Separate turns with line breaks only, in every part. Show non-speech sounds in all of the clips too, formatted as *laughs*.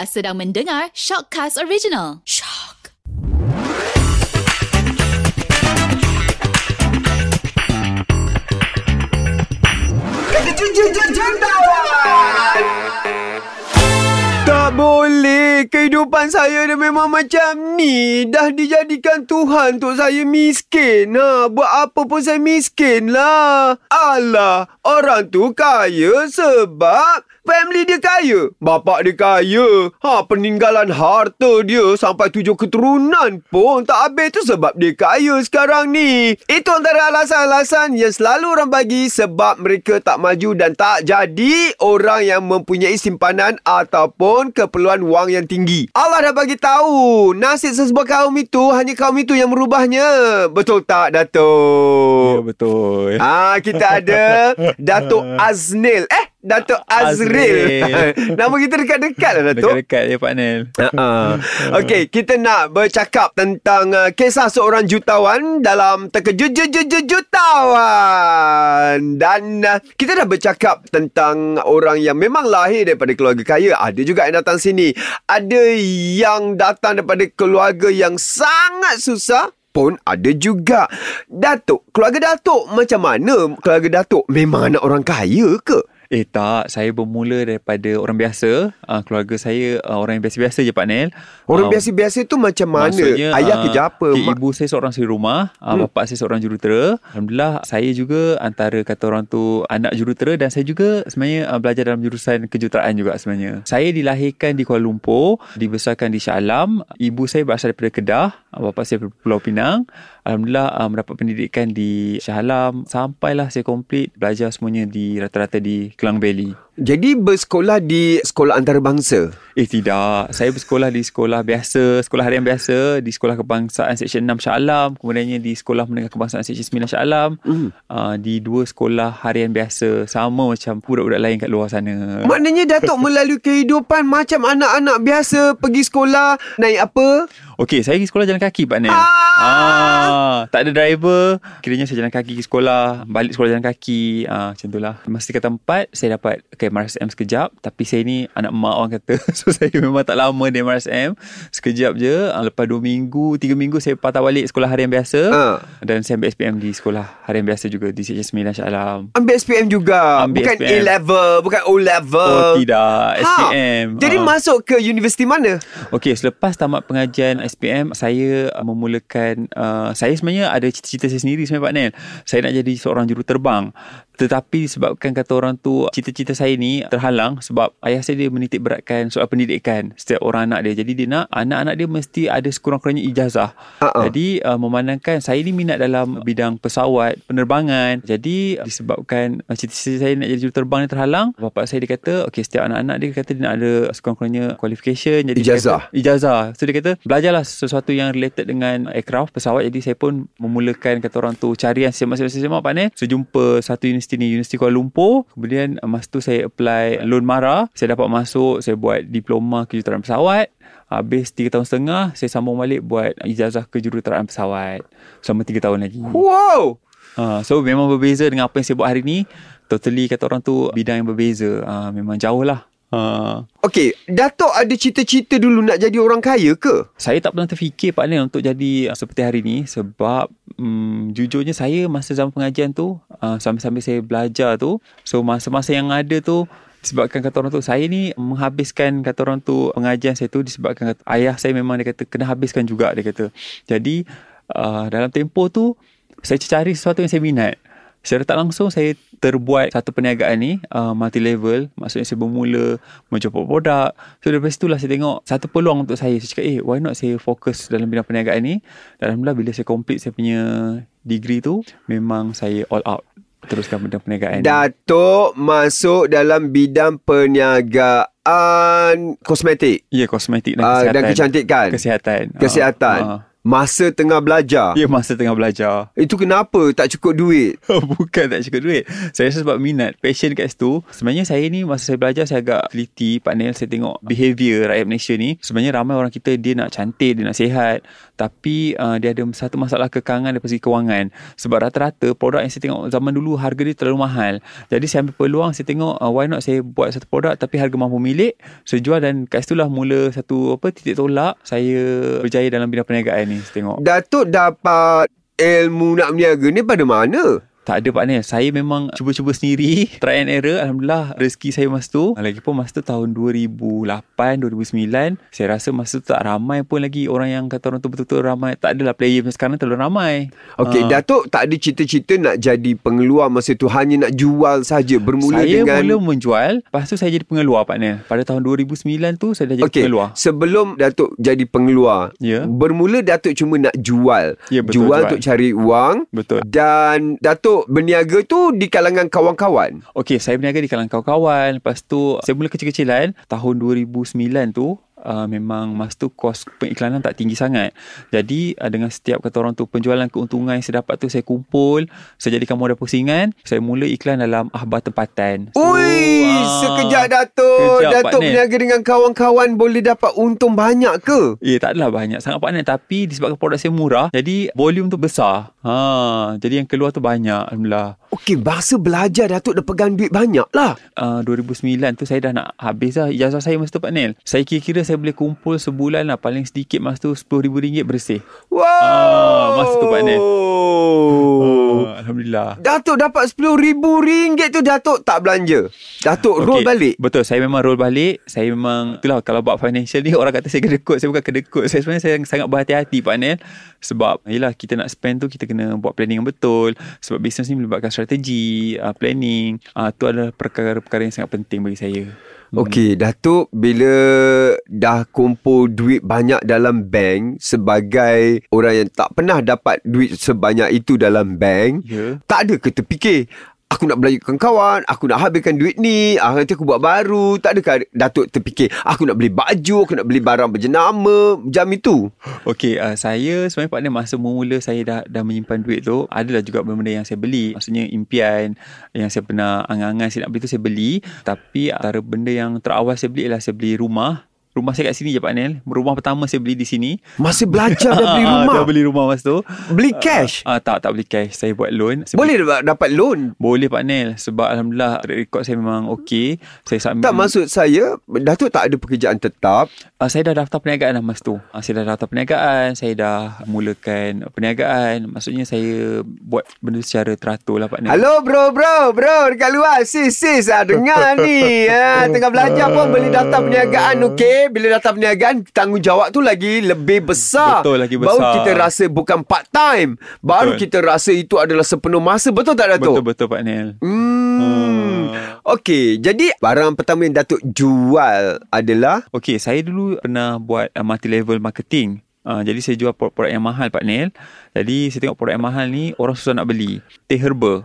Anda sedang mendengar Shockcast Original. Shock.
Tak boleh. Kehidupan saya dah memang macam ni. Dah dijadikan Tuhan untuk saya miskin. Ha, buat apa pun saya miskin lah. Alah, orang tu kaya sebab family dia kaya. Bapak dia kaya. Ha, peninggalan harta dia sampai tujuh keturunan pun tak habis tu sebab dia kaya sekarang ni. Itu antara alasan-alasan yang selalu orang bagi sebab mereka tak maju dan tak jadi orang yang mempunyai simpanan ataupun keperluan wang yang tinggi. Allah dah bagi tahu nasib sesebuah kaum itu hanya kaum itu yang merubahnya. Betul tak Datuk?
Ya betul.
Ah kita ada Datuk *laughs* Aznil. Eh Datuk Azril.
Azril. *laughs*
Nama kita dekat-dekat lah Datuk.
Dekat-dekat je Pak Nel.
Uh-uh. Okey, kita nak bercakap tentang uh, kisah seorang jutawan dalam terkejut jutawan. Dan uh, kita dah bercakap tentang orang yang memang lahir daripada keluarga kaya. Ada juga yang datang sini. Ada yang datang daripada keluarga yang sangat susah pun ada juga. Datuk, keluarga Datuk macam mana keluarga Datuk? Memang anak orang kaya ke?
Eh tak, saya bermula daripada orang biasa. Uh, keluarga saya uh, orang yang biasa-biasa je Pak Nel.
Orang
Ah,
biasa-biasa tu macam mana?
Maksudnya,
Ayah
ah,
kerja apa?
Okay, ibu saya seorang suri rumah, uh,
Hmm.
bapa saya seorang jurutera. Alhamdulillah, saya juga antara kata orang tu anak jurutera dan saya juga sebenarnya uh, belajar dalam jurusan kejuruteraan juga sebenarnya. Saya dilahirkan di Kuala Lumpur, dibesarkan di Shah Alam. Ibu saya berasal daripada Kedah, uh, bapa saya daripada Pulau Pinang. Alhamdulillah uh, mendapat pendidikan di Shah Alam sampailah saya komplit belajar semuanya di rata-rata di Clan Belly
Jadi bersekolah di sekolah antarabangsa.
Eh tidak, saya bersekolah di sekolah biasa, sekolah harian biasa, di sekolah kebangsaan Seksyen 6 Shah Alam, kemudiannya di sekolah menengah kebangsaan Seksyen 9 Shah Alam,
Hmm.
uh, di dua sekolah harian biasa, sama macam budak-budak lain kat luar sana.
Maknanya Datuk *laughs* melalui kehidupan macam anak-anak biasa pergi sekolah naik apa?
Okey, saya pergi sekolah jalan kaki Pak Nel.
Ah!
Ah, tak ada driver, kiranya saya jalan kaki ke sekolah, balik sekolah jalan kaki, ah macam itulah. Masa tingkatan 4 saya dapat ke MRSM sekejap, tapi saya ni anak mak orang kata. *laughs* So saya memang tak lama di MRSM. Sekejap je, ah, lepas 2 minggu, 3 minggu saya patah balik sekolah harian biasa.
Ah.
Dan saya ambil SPM di sekolah harian biasa juga di Seksyen 9 Shah Alam.
Ambil SPM juga.
Ambil
bukan
SPM.
A-level, bukan O-level.
Oh tidak, SPM.
Ha. Jadi
Ah.
masuk ke universiti mana?
Okey, selepas tamat pengajian SPM, saya uh, memulakan uh, saya sebenarnya ada cita-cita saya sendiri sebenarnya Pak Nel. Saya nak jadi seorang juruterbang. Tetapi disebabkan kata orang tu cita-cita saya ni terhalang sebab ayah saya dia menitik beratkan soal pendidikan setiap orang anak dia. Jadi dia nak anak-anak dia mesti ada sekurang-kurangnya ijazah.
Ha-ha.
Jadi uh, memandangkan saya ni minat dalam bidang pesawat, penerbangan. Jadi disebabkan uh, cita-cita saya nak jadi juruterbang ni terhalang, bapa saya dia kata, okey setiap anak-anak dia kata dia nak ada sekurang-kurangnya qualification. Jadi
Ijazah.
Kata, ijazah. So dia kata belajarlah sesuatu yang related dengan aircraft, pesawat. Jadi saya pun memulakan kata orang tu carian semak-semak Pak. So jumpa satu universiti ni, Universiti Kuala Lumpur. Kemudian uh, masa tu saya apply loan MARA. Saya dapat masuk, saya buat diploma kejuruteraan pesawat. Habis 3 tahun setengah, saya sambung balik buat ijazah kejuruteraan pesawat. Selama 3 tahun lagi.
Wow.
Ha, so memang berbeza dengan apa yang saya buat hari ni. Totally kata orang tu bidang yang berbeza. Ha, memang jauh lah. Ha.
Okey, Datuk ada cita-cita dulu nak jadi orang kaya ke?
Saya tak pernah terfikir Pak Nel untuk jadi uh, seperti hari ni sebab um, jujurnya saya masa zaman pengajian tu uh, sambil-sambil saya belajar tu so masa-masa yang ada tu disebabkan kata orang tu saya ni menghabiskan kata orang tu pengajian saya tu disebabkan kata, ayah saya memang dia kata kena habiskan juga dia kata. Jadi uh, dalam tempoh tu saya cari sesuatu yang saya minat. Secara tak langsung saya terbuat satu perniagaan ni uh, multi level maksudnya saya bermula menjual produk so dari situlah saya tengok satu peluang untuk saya saya cakap eh why not saya fokus dalam bidang perniagaan ni dan Alhamdulillah bila saya complete saya punya degree tu memang saya all out teruskan bidang perniagaan ni.
Datuk masuk dalam bidang perniagaan kosmetik
ya kosmetik dan
uh,
kesihatan
dan kecantikan.
kesihatan
Kesihatan.
Ah, ah.
Masa tengah belajar.
Ya masa tengah belajar.
Itu kenapa tak cukup duit? *laughs*
Bukan tak cukup duit. Saya rasa sebab minat, passion kat situ. Sebenarnya saya ni masa saya belajar saya agak teliti, panel saya tengok behavior rakyat Malaysia ni. Sebenarnya ramai orang kita dia nak cantik, dia nak sihat. Tapi uh, dia ada satu masalah kekangan dari segi kewangan. Sebab rata-rata produk yang saya tengok zaman dulu harga dia terlalu mahal. Jadi saya ambil peluang, saya tengok uh, why not saya buat satu produk tapi harga mampu milik. Saya jual dan kat situlah mula satu apa titik tolak saya berjaya dalam bidang perniagaan ni. Tengok.
Datuk dapat ilmu nak berniaga ni pada mana?
Tak ada partner. Saya memang cuba-cuba sendiri. *laughs* Try and error. Alhamdulillah rezeki saya masa tu. Lagipun masa tu tahun 2008, 2009. Saya rasa masa tu tak ramai pun lagi orang yang kata orang tu betul-betul ramai. Tak adalah player macam sekarang terlalu ramai.
Okey,
Ah.
Datuk tak ada cita-cita nak jadi pengeluar masa tu. Hanya nak jual saja. Bermula
saya
dengan...
mula menjual. Lepas tu saya jadi pengeluar partner. Pada tahun 2009 tu saya dah jadi
Okey,
pengeluar.
sebelum Datuk jadi pengeluar,
Ya.
bermula Datuk cuma nak jual.
Ya, betul,
jual
jual.
untuk cari wang.
Betul.
Dan Datuk berniaga tu di kalangan kawan-kawan.
Okey, saya berniaga di kalangan kawan-kawan. Lepas tu, saya mula kecil-kecilan. Tahun 2009 tu, uh, memang masa tu kos pengiklanan tak tinggi sangat. Jadi, uh, dengan setiap kata orang tu, penjualan keuntungan yang saya dapat tu, saya kumpul. Saya jadikan modal pusingan. Saya mula iklan dalam akhbar tempatan.
Ui,
ah,
sekejap Datuk.
kejap,
Datuk
partner.
berniaga dengan kawan-kawan boleh dapat untung banyak ke?
Eh tak adalah banyak sangat partner tapi disebabkan produk saya murah jadi volume tu besar. Ha jadi yang keluar tu banyak alhamdulillah.
Okey, bahasa belajar Datuk dah pegang duit banyak lah.
Uh, 2009 tu saya dah nak habis lah ijazah saya masa tu Pak Nel. Saya kira-kira saya boleh kumpul sebulan lah paling sedikit masa tu RM10,000 bersih.
Wow.
Ah, masa tu, Pak Nel.
Oh.
Uh, alhamdulillah.
Datuk dapat RM10,000 tu Datuk tak belanja. Datuk okay. roll balik.
Betul, saya memang roll balik. Saya memang, itulah kalau buat financial ni, *laughs* orang kata saya kedekut. Saya bukan kedekut. Saya sebenarnya saya sangat berhati-hati Pak Nel. Sebab, yelah, kita nak spend tu, kita kena buat planning yang betul. Sebab bisnes ni melibatkan strategi, uh, planning. Uh, tu adalah perkara-perkara yang sangat penting bagi saya.
Okey, Datuk bila dah kumpul duit banyak dalam bank sebagai orang yang tak pernah dapat duit sebanyak itu dalam bank,
Ya.
tak ada ke terfikir Aku nak belanjakan kawan Aku nak habiskan duit ni ah, Nanti aku buat baru Tak adakah Datuk terfikir Aku nak beli baju Aku nak beli barang berjenama Jam itu
Okey, uh, saya sebenarnya partner masa mula saya dah dah menyimpan duit tu, adalah juga benda-benda yang saya beli. Maksudnya impian yang saya pernah angan-angan saya nak beli tu saya beli. Tapi antara benda yang terawal saya beli ialah saya beli rumah. Rumah saya kat sini je Pak Nel. Rumah pertama saya beli di sini.
Masih belajar dah beli *laughs*
Ah,
rumah?
dah beli rumah masa tu.
Beli cash?
Ah, tak, tak beli cash. Saya buat loan. Saya
Boleh dapat, dapat loan?
Boleh Pak Nel. Sebab Alhamdulillah Track record saya memang okey. Saya submit
Tak maksud saya Datuk tak ada pekerjaan tetap?
Uh, Saya dah daftar perniagaan lah masa tu. Uh, Saya dah daftar perniagaan. Saya dah mulakan perniagaan. Maksudnya saya Buat benda secara teratur lah Pak Nel.
Hello bro bro bro. Dekat luar. Sis sis. Ah dengar ni. Ah tengah belajar pun beli daftar perniagaan okey bila daftar perniagaan tanggungjawab tu lagi lebih besar
Betul, lagi
baru
besar.
kita rasa bukan part time baru
Betul.
kita rasa itu adalah sepenuh masa betul tak Datuk
Betul-betul Pak Nel
Hmm.
Ah.
Okey, jadi barang pertama yang Datuk jual adalah
Okey, saya dulu pernah buat uh, multi-level marketing. Uh, jadi saya jual produk yang mahal Pak Nel. Jadi saya tengok produk yang mahal ni orang susah nak beli. Teh herba.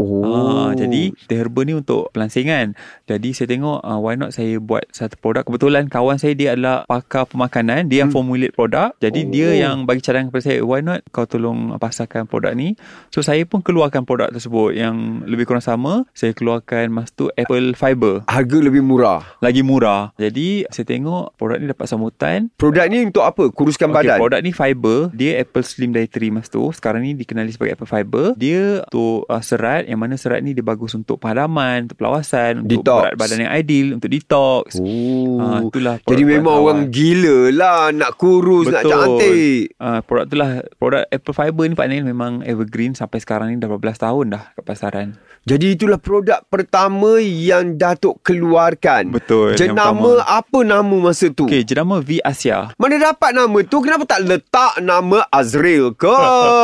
Oh.
Ah, jadi teh herba ni untuk pelansingan. Jadi saya tengok uh, why not saya buat satu produk. Kebetulan kawan saya dia adalah pakar pemakanan. Dia yang
Hmm.
formulate produk. Jadi
Oh.
dia yang bagi cadangan kepada saya. Why not kau tolong pasarkan produk ni. So saya pun keluarkan produk tersebut yang lebih kurang sama. Saya keluarkan masa tu Apple Fiber.
harga lebih murah.
Lagi murah. Jadi saya tengok produk ni dapat sambutan.
Produk ni untuk apa? Kuruskan
Okay,
badan.
produk ni fiber. Dia Apple Slim Dietary masa tu. Sekarang ni dikenali sebagai Apple Fiber. Dia untuk uh, serat yang mana serat ni dia bagus untuk penghalaman, untuk pelawasan, untuk
Detox.
berat badan yang ideal, untuk detox.
Oh.
Ah, itulah
Jadi memang
awal.
orang gila lah nak kurus, nak cantik.
Uh, produk tu lah Produk Apple Fiber ni Pak Nil Memang evergreen Sampai sekarang ni Dah berapa belas tahun dah Kat pasaran
Jadi itulah produk pertama yang Datuk keluarkan.
Betul,
Jenama apa nama masa tu?
Okay jenama V Asia
Mana dapat nama tu? Kenapa tak letak nama Azril ke?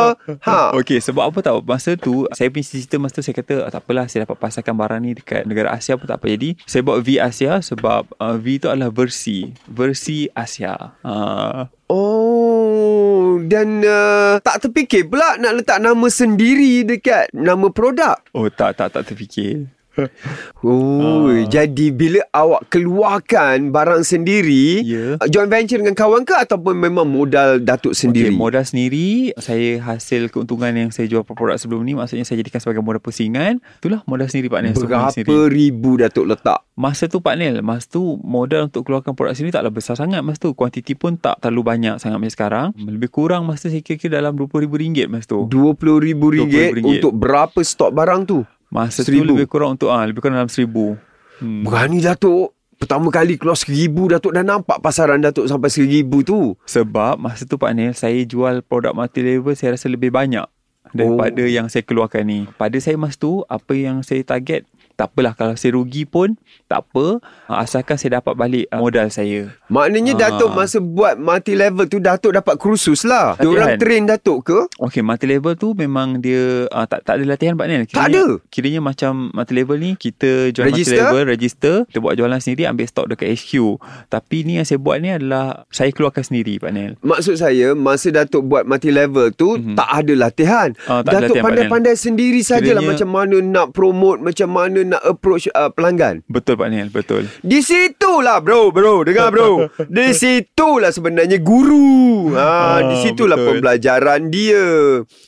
*laughs* ha.
Okay sebab apa tahu Masa tu Saya punya cita masa tu Saya kata "Ah, tak apalah Saya dapat pasarkan barang ni Dekat negara Asia pun tak apa. Jadi saya buat V Asia Sebab uh, V tu adalah versi Versi Asia. Uh,
Oh, dan uh, tak terfikir pula nak letak nama sendiri dekat nama produk.
Oh tak tak tak terfikir *laughs*
Oh,
Ah.
jadi bila awak keluarkan barang sendiri,
Ya.
joint venture dengan kawan ke ataupun memang modal Datuk sendiri?
Okay, modal sendiri saya hasil keuntungan yang saya jual produk sebelum ni maksudnya saya jadikan sebagai modal pusingan itulah modal sendiri Pak Nel sendiri.
Berapa ribu Datuk letak?
Masa tu Pak Nel Masa tu modal untuk keluarkan produk sendiri Taklah besar sangat Masa tu kuantiti pun tak terlalu banyak sangat macam sekarang Lebih kurang masa saya kira-kira dalam RM20,000 masa tu
RM20,000
RM20,000.
untuk berapa stok barang tu?
Masa tu
Seribu.
lebih kurang untuk ah Lebih kurang dalam RM1,000 hmm.
Berani Datuk. Pertama kali keluar RM1,000 Datuk dah nampak pasaran Datuk sampai RM1,000 tu.
Sebab masa tu Pak Nel Saya jual produk multi level Saya rasa lebih banyak Daripada
Oh.
yang saya keluarkan ni Pada saya masa tu Apa yang saya target Tak apalah Kalau saya rugi pun Tak apa ah, Asalkan saya dapat balik ah, modal saya
Maknanya
Ah.
Datuk masa buat multi level tu Datuk dapat kursus lah.
Latihan.
Diorang train Datuk ke?
Okay, multi level tu memang dia uh, tak tak ada latihan Pak Nel.
Tak ada?
Kiranya macam multi level ni kita jual multi level, register, kita buat jualan sendiri, ambil stok dekat HQ. Tapi ni yang saya buat ni adalah saya keluarkan sendiri Pak Nel.
Maksud saya masa Datuk buat multi level tu
Mhm.
tak ada latihan.
Ah, tak ada
Datuk
latihan, Pak
pandai-pandai sendiri sajalah
Kiranya-
macam mana nak promote, macam mana nak approach uh, pelanggan.
Betul Pak Nel, betul.
Di situlah bro, bro, dengar bro. *laughs* Di situlah sebenarnya guru. Ha,
Ah,
di situlah
betul.
pembelajaran dia.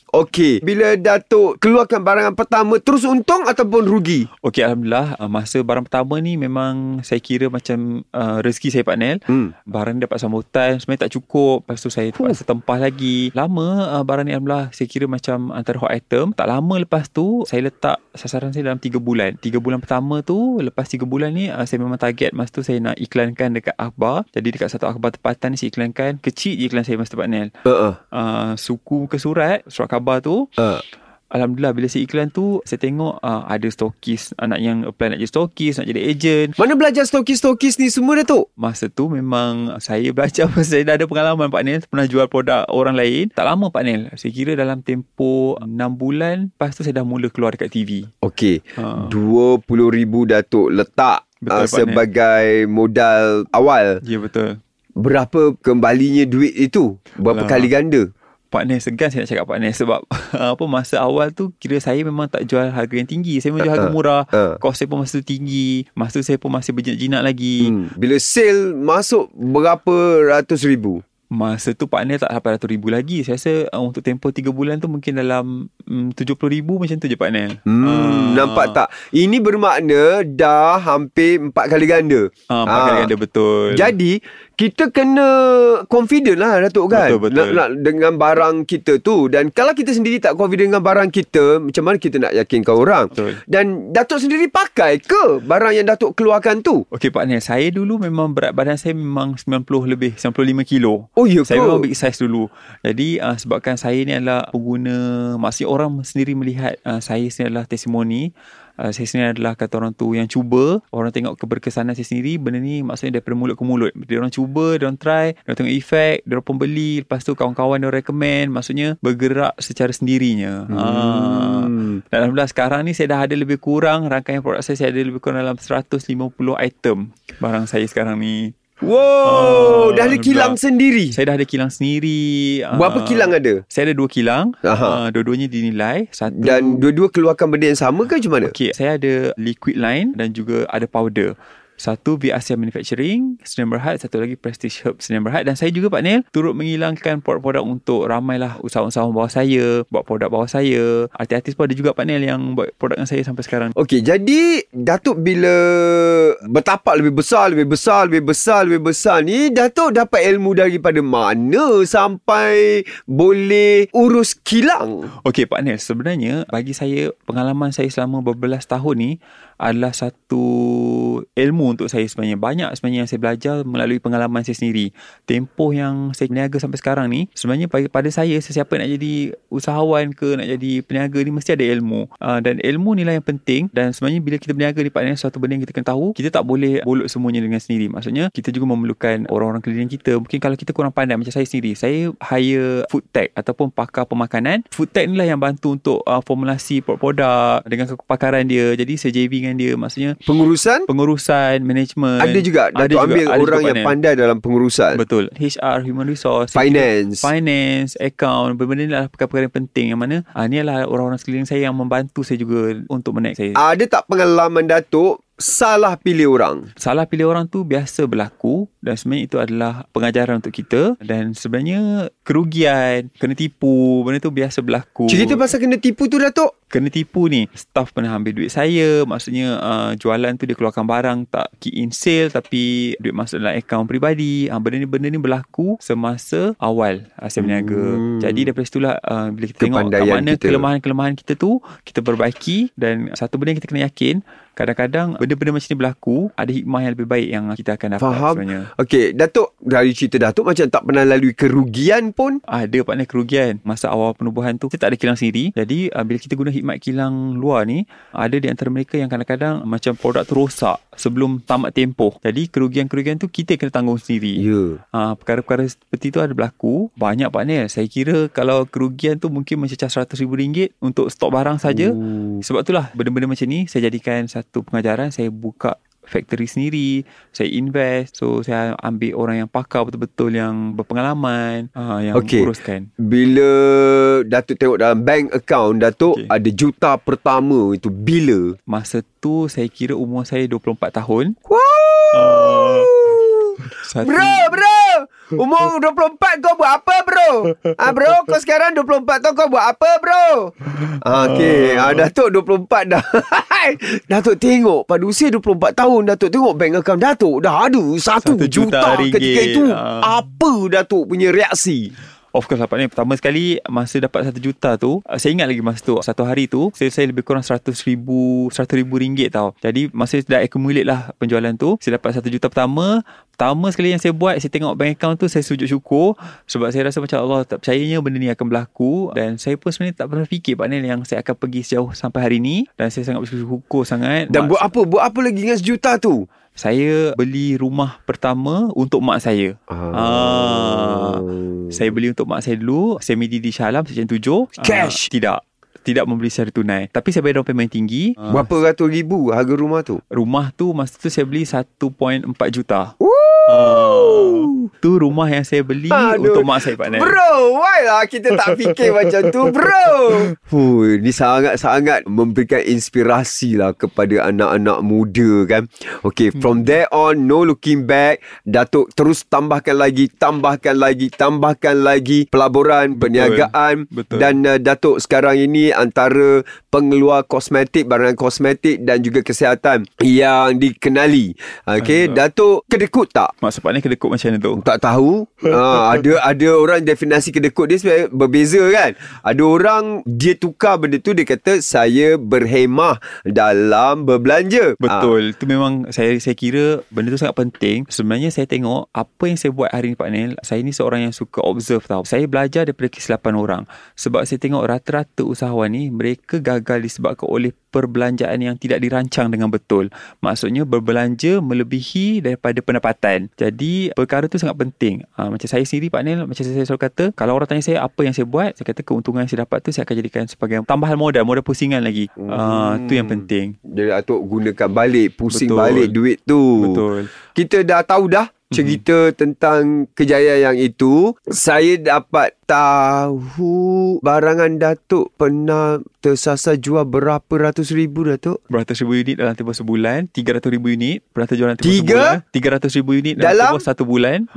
Okey, bila Datuk keluarkan barangan pertama terus untung ataupun rugi?
Okey, Alhamdulillah. Uh, masa barang pertama ni memang saya kira macam uh, rezeki saya Pak Nel.
Hmm.
Barang dapat sambutan Sebenarnya tak cukup Lepas tu saya terpaksa tempah lagi Lama uh, barang ni Alhamdulillah Saya kira macam Antara hot item Tak lama lepas tu Saya letak Sasaran saya dalam 3 bulan 3 bulan pertama tu Lepas 3 bulan ni uh, Saya memang target Masa tu saya nak iklankan Dekat akhbar Jadi dekat satu akhbar tempatan ni Saya iklankan Kecil je iklan saya Masa tu Pak Nel
Uh-uh.
uh, Suku ke surat Surat khabar tu
Uh.
Alhamdulillah bila saya iklan tu Saya tengok uh, Ada stokis Anak yang apply nak jadi stokis Nak jadi agent
Mana belajar stokis-stokis ni semua Datuk?
Masa tu memang saya belajar pasal *laughs* saya dah ada pengalaman Pak Nel pernah jual produk orang lain. Tak lama Pak Nel. Saya kira dalam tempoh 6 bulan lepas tu saya dah mula keluar dekat TV.
Okey.
Ha.
RM20,000 Datuk letak
Betul,
uh, sebagai modal awal.
Ya betul.
Berapa kembalinya duit itu? Berapa
Alah.
kali ganda?
Pak Nel segan saya nak cakap Pak Nel sebab *laughs* apa masa awal tu kira saya memang tak jual harga yang tinggi. Saya memang jual harga
Uh,
murah.
uh.
Kos saya pun masa tu tinggi. Masa tu saya pun masih berjinak-jinak lagi.
Hmm. Bila sale masuk berapa ratus ribu?
Masa tu Pak Nel tak sampai ratus ribu lagi. Saya rasa uh, untuk tempoh 3 bulan tu mungkin dalam um, 70 ribu macam tu je Pak Nel.
Hmm,
Ah.
nampak tak? Ini bermakna dah hampir empat kali ganda.
Ah, empat kali ganda betul.
Jadi kita kena confident lah Datuk kan
Betul, betul.
Nak, nak, dengan barang kita tu dan kalau kita sendiri tak confident dengan barang kita macam mana kita nak yakinkan orang
Betul.
dan Datuk sendiri pakai ke barang yang Datuk keluarkan tu
Okey Pak Nel, saya dulu memang berat badan saya memang 90 lebih, 95 kilo.
oh ya ke
Saya memang big size dulu. Jadi uh, sebabkan saya ni adalah pengguna, maksudnya orang sendiri melihat uh, saya sendiri adalah testimoni. Uh, saya sendiri adalah kata orang tu yang cuba. Orang tengok keberkesanan saya sendiri. Benda ni maksudnya daripada mulut ke mulut. Dia orang cuba, dia orang try, dia orang tengok efek, dia orang pembeli. Lepas tu kawan-kawan dia orang recommend. Maksudnya bergerak secara sendirinya. Ah.
Hmm.
Dan Alhamdulillah sekarang ni saya dah ada lebih kurang rangkaian produk saya saya ada lebih kurang dalam 150 item barang saya sekarang ni.
Wow,
Ah,
dah ada kilang
dah.
sendiri.
Saya dah ada kilang sendiri.
Berapa
Ah,
kilang ada?
Saya ada dua kilang.
Aha.
Uh, dua-duanya dinilai. Satu
Dan dua-dua keluarkan benda yang sama ke macam mana?
Okey, saya ada liquid line dan juga ada powder. Satu V Asia Manufacturing, Sdn Berhad, satu lagi Prestige Herb Sdn Berhad dan saya juga Pak Nel turut menghilangkan produk-produk untuk ramailah usahawan-usahawan bawah saya, buat produk bawah saya. Artis-artis pun ada juga Pak Nel yang buat produk dengan saya sampai sekarang.
Okey, jadi Datuk bila bertapak lebih besar, lebih besar, lebih besar, lebih besar ni, Datuk dapat ilmu daripada mana sampai boleh urus kilang?
Okey Pak Nel, sebenarnya bagi saya pengalaman saya selama berbelas tahun ni adalah satu ilmu untuk saya sebenarnya. Banyak sebenarnya yang saya belajar melalui pengalaman saya sendiri. Tempoh yang saya berniaga sampai sekarang ni, sebenarnya pada, saya, sesiapa nak jadi usahawan ke, nak jadi peniaga ni mesti ada ilmu. Uh, dan ilmu ni lah yang penting dan sebenarnya bila kita berniaga ni Pak Nel, satu benda yang kita kena tahu, kita tak boleh bolot semuanya dengan sendiri. Maksudnya, kita juga memerlukan orang-orang keliling kita. Mungkin kalau kita kurang pandai macam saya sendiri, saya hire food tech ataupun pakar pemakanan. Food tech ni lah yang bantu untuk uh, formulasi produk-produk dengan kepakaran dia. Jadi saya JV dengan dia. Maksudnya
Pengurusan?
pengurusan management.
Ada juga Datuk ambil
ada
orang
juga
yang pandai dalam pengurusan.
Betul. HR, human resource,
Finance.
finance, account, benda-benda ni adalah perkara-perkara yang penting yang mana ah ni adalah orang-orang sekeliling saya yang membantu saya juga untuk menaik saya.
Ada tak pengalaman Datuk salah pilih orang?
Salah pilih orang tu biasa berlaku dan sebenarnya itu adalah pengajaran untuk kita dan sebenarnya kerugian, kena tipu, benda tu biasa berlaku.
Cerita pasal kena tipu tu Datuk.
kena tipu ni staff pernah ambil duit saya maksudnya uh, jualan tu dia keluarkan barang tak key in sale tapi duit masuk dalam akaun peribadi uh, benda ni benda ni berlaku semasa awal uh, saya berniaga
Hmm.
jadi daripada situlah uh, bila kita tengok kat mana
kita.
kelemahan-kelemahan kita tu kita perbaiki dan satu benda yang kita kena yakin kadang-kadang benda-benda macam ni berlaku ada hikmah yang lebih baik yang kita akan dapat
Faham.
sebenarnya
Okey, Datuk dari cerita Datuk macam tak pernah lalui kerugian pun.
ada partner kerugian masa awal penubuhan tu kita tak ada kilang sendiri jadi uh, bila kita guna hikmat kilang luar ni ada di antara mereka yang kadang-kadang macam produk tu rosak sebelum tamat tempoh jadi kerugian-kerugian tu kita kena tanggung sendiri
Ya.
uh, perkara-perkara seperti tu ada berlaku banyak partner saya kira kalau kerugian tu mungkin mencecah RM100,000 untuk stok barang saja
Oh.
sebab itulah benda-benda macam ni saya jadikan satu pengajaran saya buka factory sendiri saya invest so saya ambil orang yang pakar betul-betul yang berpengalaman uh, yang
Okey.
uruskan
Bila Datuk tengok dalam bank account Datuk
Okey.
ada juta pertama itu bila?
masa tu saya kira umur saya 24 tahun
Wow.
Ah, satu,
Bro, bro. Umur *laughs* 24 kau buat apa bro? Ah bro, kau sekarang 24 tahun kau buat apa bro? Ah, okay. Ah, Datuk 24 dah. Datuk tengok pada usia 24 tahun Datuk tengok bank account Datuk dah ada 1
Satu
juta,
juta ringgit.
ketika itu.
Ah.
Apa Datuk punya reaksi?
Of course lah partner Pertama sekali Masa dapat 1 juta tu uh, Saya ingat lagi masa tu Satu hari tu Saya, saya lebih kurang 100 ribu 100 ribu ringgit tau. Jadi masa dah accumulate lah Penjualan tu Saya dapat 1 juta pertama. Pertama sekali yang saya buat Saya tengok bank account tu Saya sujud syukur Sebab saya rasa macam Allah tak percayanya Benda ni akan berlaku. Dan saya pun sebenarnya Tak pernah fikir partner Yang saya akan pergi sejauh Sampai hari ni. Dan saya sangat bersyukur sangat.
Dan
Mak-
buat apa? Buat apa lagi dengan sejuta tu?
Saya beli rumah pertama Untuk mak saya Ah. Saya beli untuk mak saya dulu Semi di Shah Alam Section 7
Cash?
uh, Tidak Tidak membeli secara tunai Tapi saya bayar down payment tinggi uh,
Berapa ratus ribu harga rumah tu?
Rumah tu Masa tu saya beli 1.4 juta uh, Tu rumah yang saya beli
Aduh.
Untuk mak saya partner
Bro, why lah kita tak fikir macam tu, bro? Hui, ni sangat-sangat memberikan inspirasi lah kepada anak-anak muda kan. Okay, from there on, no looking back. Datuk terus tambahkan lagi, tambahkan lagi, tambahkan lagi pelaburan, perniagaan.
Betul.
Dan uh, Datuk sekarang ini antara pengeluar kosmetik, barang kosmetik dan juga kesihatan yang dikenali. Okay, Datuk kedekut tak?
Maksud partner kedekut macam mana tu
Tak tahu. ha, *laughs* ada ada orang definasi kedekut dia sebenarnya berbeza kan. Ada orang dia tukar benda tu dia kata saya berhemah dalam berbelanja.
Betul. Itu memang saya saya kira benda tu sangat penting. Sebenarnya saya tengok apa yang saya buat hari ni Pak Nel. Saya ni seorang yang suka observe tau. Saya belajar daripada kesilapan orang. Sebab saya tengok rata-rata usahawan ni mereka gagal disebabkan oleh perbelanjaan yang tidak dirancang dengan betul. Maksudnya berbelanja melebihi daripada pendapatan. Jadi perkara tu sangat penting. Ha, macam saya sendiri Pak Nel, macam saya selalu kata, kalau orang tanya saya apa yang saya buat, saya kata keuntungan yang saya dapat tu saya akan jadikan sebagai tambahan modal, modal pusingan lagi. Ah, tu yang penting.
Jadi Datuk gunakan balik, pusing
Betul.
balik duit tu.
Betul.
Kita dah tahu dah cerita tentang kejayaan yang itu. Saya dapat tahu barangan Datuk pernah tersasar jual berapa ratus ribu Datuk?
Beratus ribu unit dalam tempoh sebulan 300 ribu unit Berata jualan tempoh
Tiga?
sebulan 300 ribu unit dalam,
Dalam?
tempoh satu bulan *laughs*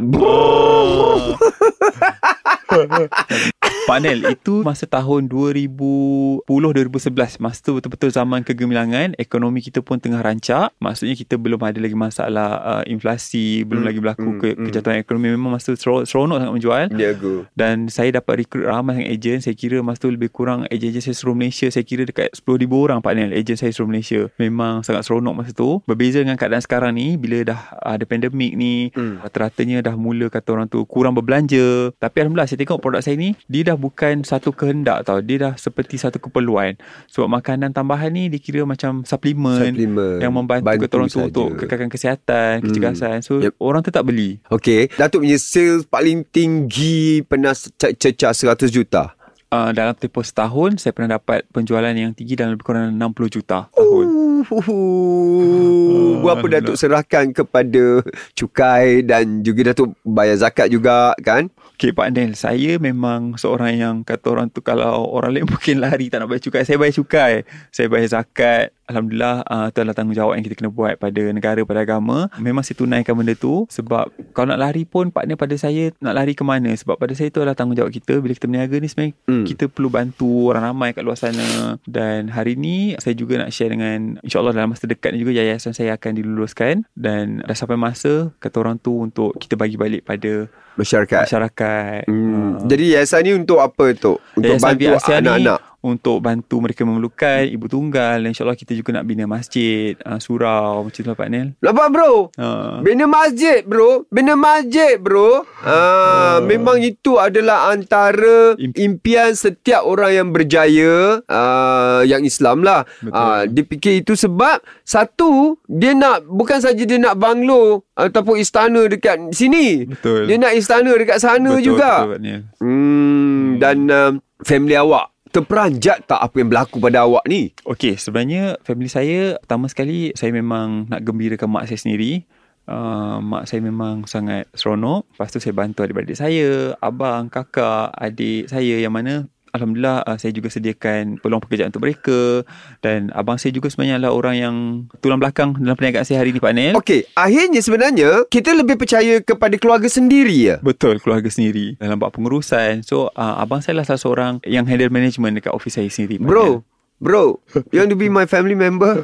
*laughs* Panel itu masa tahun 2010-2011 Masa tu betul-betul zaman kegemilangan Ekonomi kita pun tengah rancak. Maksudnya kita belum ada lagi masalah uh, inflasi Belum
Hmm,
lagi berlaku
hmm,
ke,
hmm.
kejatuhan ekonomi. Memang masa tu seronok, seronok sangat menjual.
Niaga.
dan saya dapat rekrut ramai sangat ejen Saya kira masa tu lebih kurang Ejen-ejen saya seluruh Malaysia. Saya kira dekat 10,000 orang partner Ejen saya seluruh Malaysia. Memang sangat seronok masa tu. Berbeza dengan keadaan sekarang ni Bila dah ada pandemik ni
Hmm.
Rata-ratanya dah mula kata orang tu Kurang berbelanja. Tapi Alhamdulillah saya tengok produk saya ni Dia dah bukan satu kehendak tau Dia dah seperti satu keperluan Sebab makanan tambahan ni Dikira macam suplemen
Suplemen.
Yang membantu
Bantu
kata orang tu. Untuk kekalkan kesihatan Kecergasan So
Yep.
orang tu tak beli
Okey, Datuk punya sales paling tinggi pernah ce- cecah 100 juta.
uh, dalam tempoh setahun saya pernah dapat penjualan yang tinggi dalam lebih kurang 60 juta tahun.
Oh, Uh, *laughs* berapa Datuk serahkan kepada cukai dan juga Datuk bayar zakat juga kan?
Okay Pak Nel, saya memang seorang yang kata orang tu kalau orang lain *laughs* mungkin lari tak nak bayar cukai. Saya bayar cukai. Saya bayar zakat. Alhamdulillah uh, itu adalah tanggungjawab yang kita kena buat pada negara, pada agama. Memang saya tunaikan benda tu sebab kalau nak lari pun Pak Nel pada saya nak lari ke mana? Sebab pada saya itu adalah tanggungjawab kita. Bila kita berniaga ni sebenarnya
Hmm.
kita perlu bantu orang ramai kat luar sana. Dan hari ni saya juga nak share dengan insyaAllah dalam masa dekat ni juga yayasan saya akan diluluskan. Dan dah sampai masa kata orang tu untuk kita bagi balik pada
Masyarakat.
masyarakat.
Hmm.
Ah.
Jadi yayasan ni untuk apa tu? Untuk
Yayasan
bantu anak-anak.
Untuk bantu mereka memerlukan ibu tunggal dan insyaAllah kita juga nak bina masjid, uh, surau macam tu lah Pak Nel.
Nampak bro?
Uh,
Bina masjid bro Bina masjid bro ah, Memang itu adalah antara
Imp-
impian setiap orang yang berjaya ah, Yang Islam lah
Betul.
ah, Dia fikir itu sebab Satu Dia nak Bukan saja dia nak banglo Ataupun istana dekat sini
betul.
Dia nak istana dekat sana
betul,
juga
Betul Pak Nel.
hmm, Dan uh, family awak Terperanjat tak apa yang berlaku pada awak ni?
Okey, sebenarnya family saya pertama sekali saya memang nak gembirakan mak saya sendiri. Uh, mak saya memang sangat seronok. Lepas tu saya bantu adik-beradik saya, abang, kakak, adik saya yang mana Alhamdulillah uh, saya juga sediakan peluang pekerjaan untuk mereka dan abang saya juga sebenarnya adalah orang yang tulang belakang dalam perniagaan saya hari ni Pak Nel.
Okey, akhirnya sebenarnya kita lebih percaya kepada keluarga sendiri ya.
Betul, keluarga sendiri dalam buat pengurusan. So, uh, abang saya lah salah seorang yang handle management dekat office saya sendiri.
Bro, bro, you want to be my family member?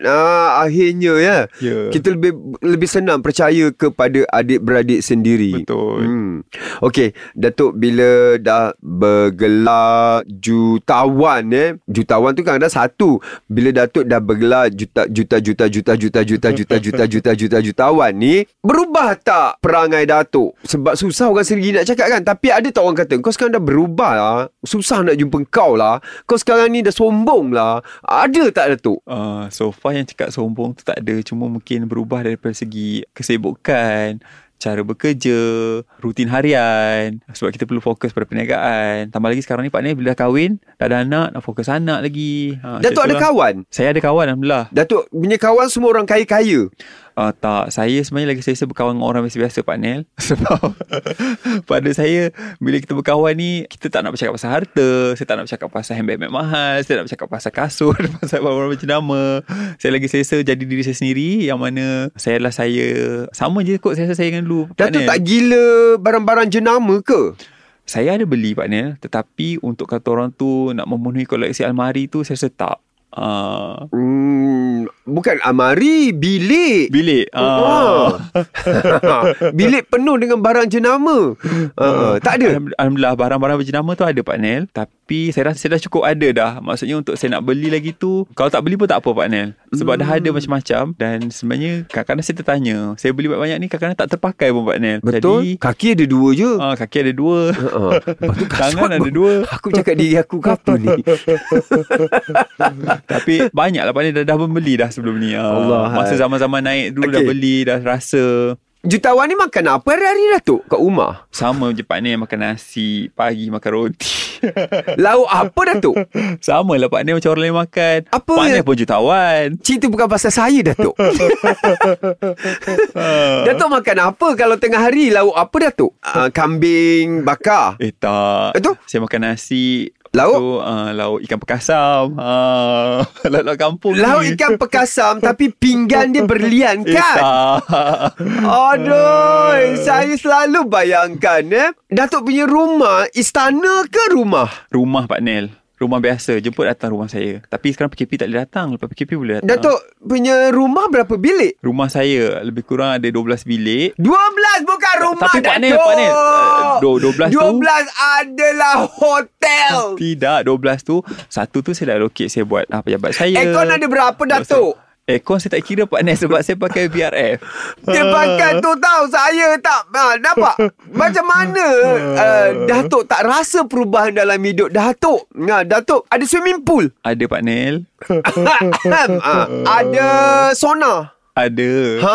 nah, akhirnya ya.
Ya.
Kita lebih lebih senang percaya kepada adik-beradik sendiri.
Betul.
Hmm. Okey, Datuk bila dah bergelar jutawan eh. Jutawan tu kan ada satu. Bila Datuk dah bergelar juta juta juta juta juta juta juta juta juta juta jutawan ni, berubah tak perangai Datuk? Sebab susah orang sendiri nak cakap kan. Tapi ada tak orang kata, kau sekarang dah berubah lah. Susah nak jumpa kau lah. Kau sekarang ni dah sombong lah. Ada tak Datuk?
Uh, so far yang cakap sombong tu tak ada Cuma mungkin berubah daripada segi kesibukan Cara bekerja Rutin harian Sebab kita perlu fokus pada perniagaan Tambah lagi sekarang ni Pak Nil bila dah kahwin Dah ada anak Nak fokus anak lagi ha,
Datuk ada kawan?
Saya ada kawan Alhamdulillah
Datuk punya kawan semua orang kaya-kaya.
Uh, tak, saya sebenarnya lagi saya berkawan dengan orang biasa-biasa Pak Nel. *laughs* Sebab pada saya Bila kita berkawan ni Kita tak nak bercakap pasal harta Saya tak nak bercakap pasal handbag mahal Saya nak bercakap pasal kasut *laughs* Pasal barang-barang macam nama. Saya lagi selesa jadi diri saya sendiri Yang mana Saya adalah saya Sama je kot saya rasa saya dengan dulu Pak
Datuk
Nel.
tak gila barang-barang jenama ke?
Saya ada beli Pak Nel. Tetapi untuk kata orang tu Nak memenuhi koleksi almari tu Saya rasa tak uh,
Hmm, bukan amari, bilik.
Bilik
Ah.
uh, *laughs*
bilik penuh dengan barang jenama. Uh, tak ada.
Alham- Alhamdulillah barang-barang berjenama tu ada Pak Nel Tapi saya rasa saya dah cukup ada dah Maksudnya untuk saya nak beli lagi tu Kalau tak beli pun tak apa Pak Nel Sebab dah ada macam-macam Dan sebenarnya kadang-kadang saya tertanya Saya beli banyak-banyak ni kadang-kadang tak terpakai pun Pak Nel
Betul.
Jadi
Kaki ada dua je.
ah, Kaki ada dua
Uh, lepas tu *laughs* kasut
Tangan ada dua
Aku cakap diri aku ke apa ni? *laughs*
Tapi *laughs* banyak lah Nel dah, dah membeli dah sebelum ni Ah,
Allah,
Masa
hai.
zaman-zaman naik dulu dah
Okey.
beli Dah rasa
Jutawan ni makan apa hari-hari Datuk kat rumah?
Sama je Pak Nel makan nasi Pagi makan roti *laughs*
Lauk apa Datuk?
Sama lah Pak Nel macam orang lain makan
Apa
Pak Nel pun jutawan
Cerita bukan pasal saya Datuk. *laughs* Datuk makan apa kalau tengah hari lauk apa Datuk? Uh, kambing bakar.
Eh tak
Itu?
Saya makan nasi
Lauk?
tu, uh, Lauk ikan perkasam uh, Lauk-lauk *laughs* kampung
Lauk
ni
ikan perkasam tapi pinggan dia berlian *laughs* kan? Aduh, saya selalu bayangkan eh. Datuk punya rumah, istana ke rumah?
Rumah Pak Nel Rumah biasa Jemput datang rumah saya Tapi sekarang PKP tak boleh datang Lepas PKP boleh datang
Datuk punya rumah berapa bilik?
Rumah saya Lebih kurang ada 12 bilik
12 bukan rumah
Tapi Pak Nel,
Datuk.
Pak Nel, eh, do- 12 tu-
12 adalah hotel.
Tidak 12 tu Satu tu saya dah allocate Saya buat ah, pejabat saya
Aircon ada berapa Datuk?
Aircon saya tak kira Pak Nel Sebab saya pakai VRF
Dia pakai tu tahu saya tak ha, nampak macam mana uh, *laughs* Datuk tak rasa perubahan dalam hidup Datuk. Ha, Datuk ada swimming pool.
Ada Pak Nel *laughs*
ha, ada sauna.
Ada.
Ha,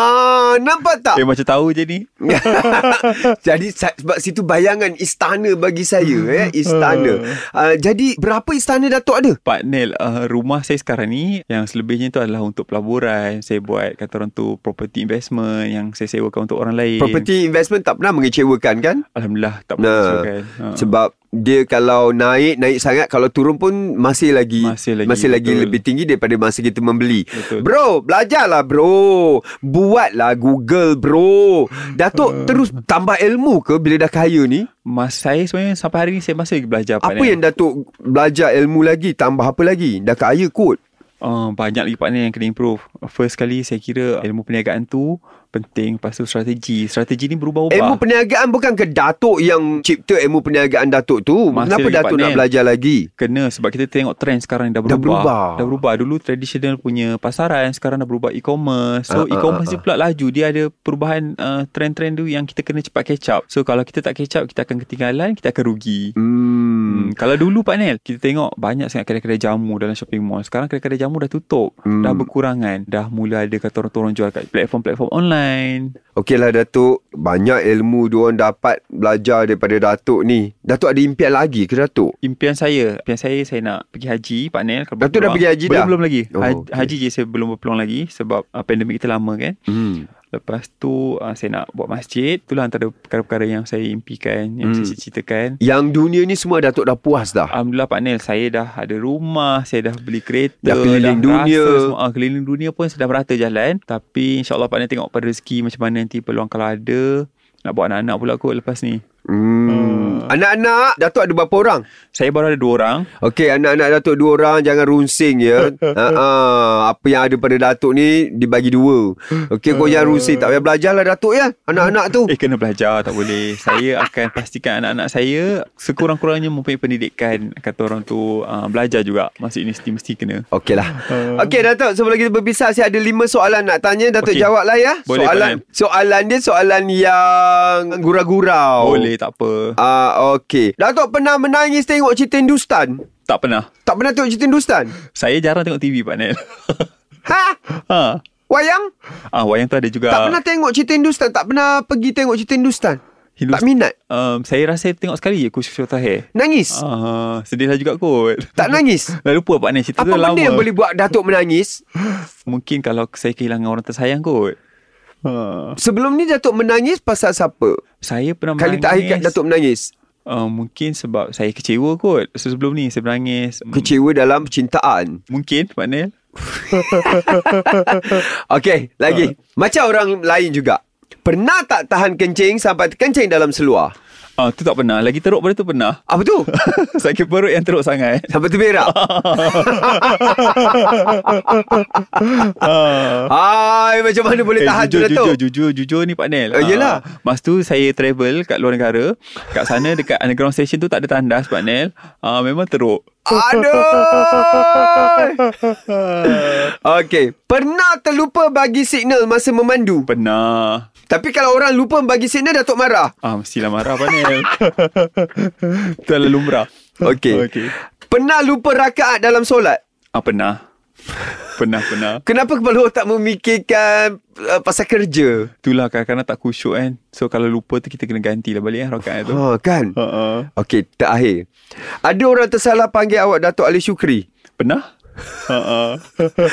nampak tak?
Eh macam tahu je ni. *laughs*
jadi sebab situ bayangan istana bagi saya eh, istana. Uh, jadi berapa istana Datuk ada?
Pak Nel, uh, rumah saya sekarang ni yang selebihnya tu adalah untuk pelaburan. Saya buat kata orang tu property investment yang saya sewakan untuk orang lain.
Property investment tak pernah mengecewakan kan?
Alhamdulillah tak
Nah,
pernah kan. Ha.
Sebab dia kalau naik naik sangat kalau turun pun masih lagi
Masih lagi,
masih lagi
betul.
lebih tinggi daripada masa kita membeli.
Betul.
Bro, belajarlah bro. Buatlah Google bro. Datuk terus tambah ilmu ke bila dah kaya ni?
Mas saya sebenarnya sampai hari ni saya masih lagi belajar
Apa yang Datuk belajar ilmu lagi? Tambah apa lagi? Dah kaya kot.
Uh, banyak lagi partner yang kena improve. First kali saya kira ilmu perniagaan tu penting. Lepas tu strategi. Strategi ni berubah-ubah.
Ilmu perniagaan bukan ke Datuk yang cipta ilmu perniagaan Datuk tu?
Masih
Kenapa Datuk nak
Nel.
belajar lagi?
Kena sebab kita tengok trend sekarang dah
Dah
berubah.
berubah.
Dah berubah. Dulu traditional punya pasaran, sekarang dah berubah e-commerce. So
ah,
e-commerce
ah,
dia pula laju. Dia ada perubahan uh, trend-trend tu yang kita kena cepat catch up. So kalau kita tak catch up, kita akan ketinggalan, kita akan rugi.
Hmm.
Hmm. Kalau dulu Pak Nel Kita tengok banyak sangat kedai-kedai jamu Dalam shopping mall Sekarang kedai-kedai jamu dah tutup
Hmm.
Dah berkurangan Dah mula ada kata orang-orang jual Kat platform-platform online
Okeylah Datuk, banyak ilmu diorang dapat belajar daripada Datuk ni. Datuk ada impian lagi ke Datuk?
Impian saya Impian saya Saya nak pergi haji Pak Nel kalau
Datuk dah
berpeluang.
pergi haji
belum,
dah?
Belum lagi
Oh,
haji,
okey.
haji je saya belum berpeluang lagi Sebab uh, pandemik kita lama kan
Hmm.
Lepas tu uh, Saya nak buat masjid Itulah antara perkara-perkara yang saya impikan Yang
Hmm.
saya ceritakan
Yang dunia ni semua Datuk dah puas dah.
Alhamdulillah Pak Nel Saya dah ada rumah Saya dah beli kereta
Dah keliling
dah
dunia.
rasa semua, ah, Keliling dunia pun Saya dah merata jalan Tapi insyaAllah Pak Nel tengok pada rezeki Macam mana nanti peluang kalau ada Nak buat anak-anak pula kot lepas ni
Hmm. Anak-anak, Datuk ada berapa orang?
Saya baru ada dua orang
Okey, anak-anak Datuk dua orang jangan runsing ya. Ha *laughs* apa yang ada pada Datuk ni dibagi dua. Okey, kau jangan runsing. Tak payah belajarlah Datuk ya. Anak-anak tu. *laughs*
Eh kena belajar tak boleh Saya akan pastikan anak-anak saya Sekurang-kurangnya mempunyai pendidikan Kata orang tu uh, Belajar juga Masuk universiti mesti kena
Okeylah. Okey Datuk, sebelum kita berpisah saya ada lima soalan nak tanya. Datuk
Okey.
jawablah ya.
Boleh,
soalan
Pak
soalan dia soalan yang gurau-gurau.
Boleh tak apa
Ah, okey. Datuk pernah menangis tengok cerita Hindustan?
Tak pernah
Tak pernah tengok cerita Hindustan?
Saya jarang tengok TV Pak Nel *laughs*
Ha?
ha.
Wayang?
Ah, Wayang tu ada juga
Tak pernah tengok cerita Hindustan? Tak pernah pergi tengok cerita Hindustan?
Hindus-
Tak minat?
um, Saya rasa tengok sekali je Kush Tahir
Nangis?
Ah, sedihlah juga kot.
Tak nangis? *laughs*
Dah lupa Pak Nel cerita
Apa
tu dah
benda
lama.
yang boleh buat Datuk menangis?
Mungkin kalau saya kehilangan orang tersayang kot. Ha.
Sebelum ni Datuk menangis pasal siapa?
Saya pernah
Kali
menangis.
terakhir kat Datuk menangis?
Uh, mungkin sebab saya kecewa kot. So, sebelum ni saya menangis. Hmm,
Kecewa dalam percintaan.
Mungkin Pak Nel. *laughs*
Okey, lagi. Macam orang lain juga. Pernah tak tahan kencing sampai terkencing dalam seluar?
Ah, tu tak pernah. Lagi teruk pada tu pernah.
Apa tu? *laughs*
Sakit perut yang teruk sangat.
Sampai terberak? *laughs*
Ah.
Hai, macam mana boleh
Eh,
tahan tu
jujur,
Datuk?
jujur, jujur, jujur ni Pak Nel.
Oh, yelah.
Ah, Mas tu saya travel kat luar negara. Kat sana dekat underground station tu tak ada tandas Pak Nel. Ah, memang teruk.
Aduh. *laughs* Okey, pernah terlupa bagi signal masa memandu?
Pernah.
Tapi kalau orang lupa bagi signal Datuk marah.
Ah, mestilah marah Pak Nel. Itu adalah lumrah.
Okey.
Okey.
Pernah lupa rakaat dalam solat?
Ah, pernah. Pernah, pernah. *laughs*
Kenapa kepala otak memikirkan uh, pasal kerja?
Itulah kadang-kadang tak khusyuk kan. So kalau lupa tu kita kena gantilah balik kan rakaat tu.
Ha, kan?
Ha. Uh-uh.
Okey, terakhir. Ada orang tersalah panggil awak Datuk Ali Syukri.
Pernah? Ha.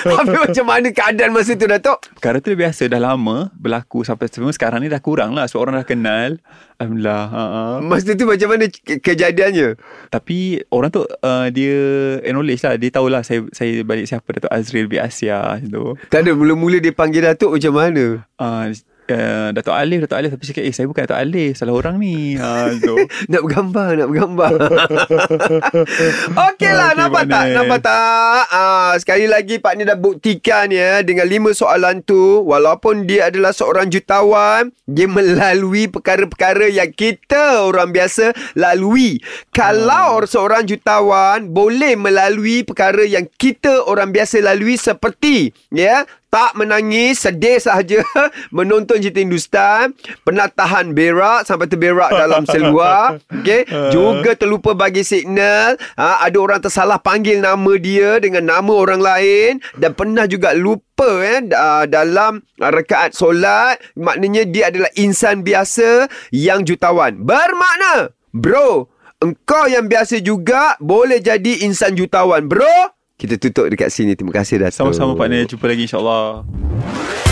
Habis *laughs* macam mana keadaan masa tu Datuk?
Perkara tu biasa dah lama berlaku sampai semua sekarang ni dah kurang lah sebab orang dah kenal. Alhamdulillah. Ha.
Masa tu macam mana ke- kejadiannya?
Tapi orang tu uh, dia acknowledge lah. Dia tahulah saya saya balik siapa Datuk Azril bin Asia tu.
Tak ada, mula-mula dia panggil Datuk macam mana?
Uh, uh, Datuk Alif, Datuk Alif tapi cakap eh saya bukan Datuk Alif, salah orang ni. Ha *laughs* tu. *laughs*
Nak bergambar, nak bergambar. *laughs* Okey lah,
Okey,
nampak
Pak
tak? Nampak tak? Ah, sekali lagi Pak Ni dah buktikan ya dengan lima soalan tu. Walaupun dia adalah seorang jutawan, dia melalui perkara-perkara yang kita orang biasa lalui. Kalau
Hmm.
seorang jutawan boleh melalui perkara yang kita orang biasa lalui seperti ya tak menangis, sedih sahaja *laughs* menonton cerita Hindustan, pernah tahan berak sampai terberak dalam seluar, *laughs* okey, juga terlupa bagi signal, ha, ada orang tersalah panggil nama dia dengan nama orang lain dan pernah juga lupa eh da- dalam rakaat solat, maknanya dia adalah insan biasa yang jutawan. Bermakna, bro, engkau yang biasa juga boleh jadi insan jutawan, bro. Kita tutup dekat sini. Terima kasih Dato'.
Sama-sama partner. Jumpa lagi insyaAllah.